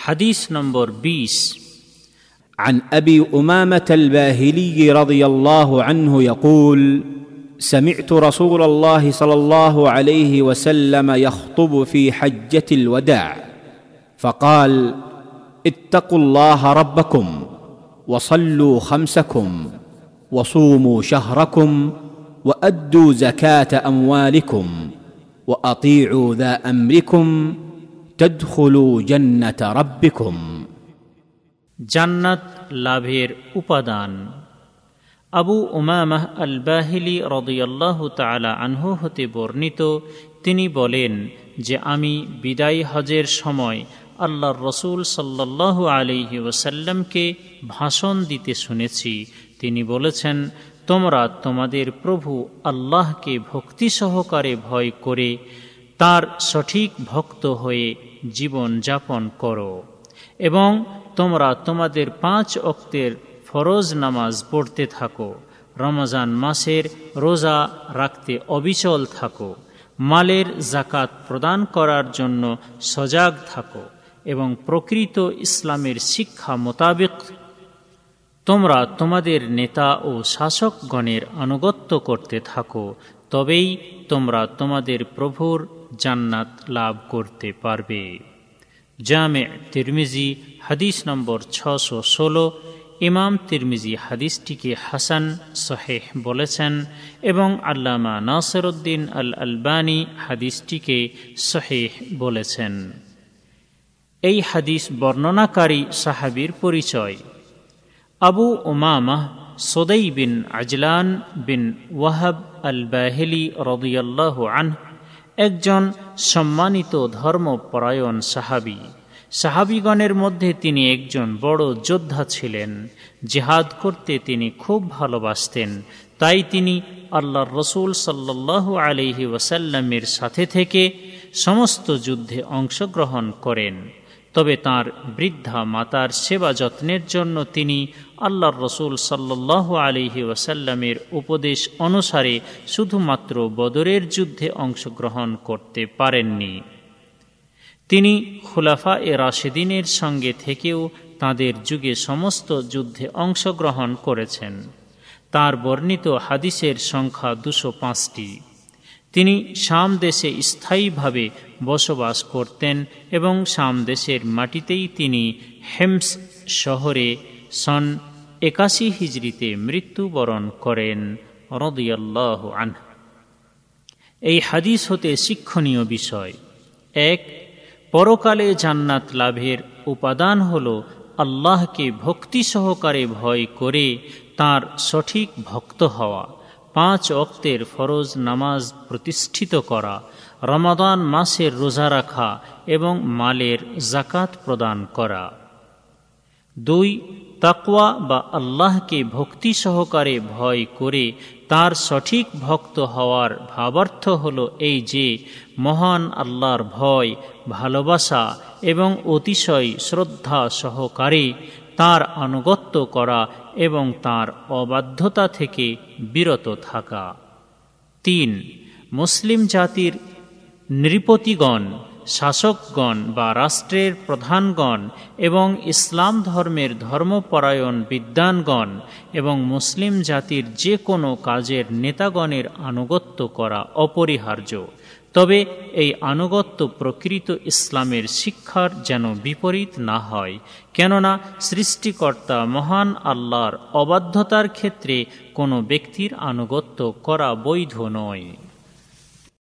حديث نمبر بيس. عن أبي أمامة الباهلي رضي الله عنه يقول سمعت رسول الله صلى الله عليه وسلم يخطب في حجة الوداع فقال اتقوا الله ربكم وصلوا خمسكم وصوموا شهركم وأدوا زكاة أموالكم وأطيعوا ذا أمركم তদখুলু জন্নত জান্নাত লাভের উপাদান। আবু উমামাহ আলবাহিলি রদিয়াল্লাহ তালা আনহু হতে বর্ণিত, তিনি বলেন যে আমি বিদায় হজের সময় আল্লাহ রসুল সাল্লাহ আলিহি ওসাল্লামকে ভাষণ দিতে শুনেছি। তিনি বলেছেন, তোমরা তোমাদের প্রভু আল্লাহকে ভক্তি সহকারে ভয় করে, তার সঠিক ভক্ত হয়ে জীবন যাপন করো। এবং তোমরা তোমাদের পাঁচ অক্তের ফরজ নামাজ পড়তে থাকো। রমজান মাসের রোজা রাখতে অবিচল থাকো। মালের জাকাত প্রদান করার জন্য সজাগ থাকো এবং প্রকৃত ইসলামের শিক্ষা মোতাবেক তোমরা তোমাদের নেতা ও শাসকগণের আনুগত্য করতে থাকো। তবেই তোমরা তোমাদের প্রভুর জান্নাত লাভ করতে পারবে। জামে তিরমিজি, হাদিস নম্বর ছশো ষোলো। ইমাম তিরমিজি হাদিসটিকে হাসান, সহেহ বলেছেন এবং আল্লামা নাসরুদ্দিন আল আলবানী হাদিসটিকে সহেহ বলেছেন। এই হাদিস বর্ণনাকারী সাহাবির পরিচয়। আবু ওমামাহ সোদাই বিন আজলান বিন ওয়াহাব আল বাহেলি রদিয়াল্লাহ আনহ একজন সম্মানিত ধর্মপরায়ণ সাহাবি। সাহাবিগণের মধ্যে তিনি একজন বড় যোদ্ধা ছিলেন। জেহাদ করতে তিনি খুব ভালোবাসতেন। তাই তিনি আল্লাহর রসুল সাল্লাহ আলহি ওয়াসাল্লামের সাথে থেকে সমস্ত যুদ্ধে অংশগ্রহণ করেন। তবে তার বৃদ্ধা মাতার সেবা যত্নের জন্য তিনি আল্লাহর রসুল সাল্লাহ আলিহি ওয়াসাল্লামের উপদেশ অনুসারে শুধুমাত্র বদরের যুদ্ধে অংশগ্রহণ করতে পারেননি। তিনি খুলাফা এ রাশেদিনের সঙ্গে থেকেও তাদের যুগে সমস্ত যুদ্ধে অংশগ্রহণ করেছেন। তার বর্ণিত হাদিসের সংখ্যা দুশো পাঁচটি। তিনি শাম দেশে স্থায়ীভাবে বসবাস করতেন এবং শাম দেশের মাটিতেই তিনি হেমস শহরে সন একাশি হিজড়িতে মৃত্যুবরণ করেন রদিয়াল্লাহ আন এই হাদিস হতে শিক্ষণীয় বিষয়। এক, পরকালে জান্নাত লাভের উপাদান হল আল্লাহকে ভক্তি সহকারে ভয় করে তার সঠিক ভক্ত হওয়া। পাঁচ অক্তের ফরজ নামাজ প্রতিষ্ঠিত করা, রমাদান মাসের রোজা রাখা এবং মালের জাকাত প্রদান করা। দুই, তাকওয়া বা আল্লাহকে ভক্তি সহকারে ভয় করে তার সঠিক ভক্ত হওয়ার ভাবার্থ হল এই যে, মহান আল্লাহর ভয়, ভালোবাসা এবং অতিশয় শ্রদ্ধা সহকারে তার আনুগত্য করা এবং তার অবাধ্যতা থেকে বিরত থাকা। তিন, মুসলিম জাতির নৃপতিগণ, শাসকগণ বা রাষ্ট্রের প্রধানগণ এবং ইসলাম ধর্মের ধর্মপরায়ণ বিদ্যানগণ এবং মুসলিম জাতির যে কোনো কাজের নেতাগণের আনুগত্য করা অপরিহার্য। তবে এই আনুগত্য প্রকৃত ইসলামের শিক্ষার যেন বিপরীত না হয়, কেননা সৃষ্টিকর্তা মহান আল্লাহর অবাধ্যতার ক্ষেত্রে কোনো ব্যক্তির আনুগত্য করা বৈধ নয়।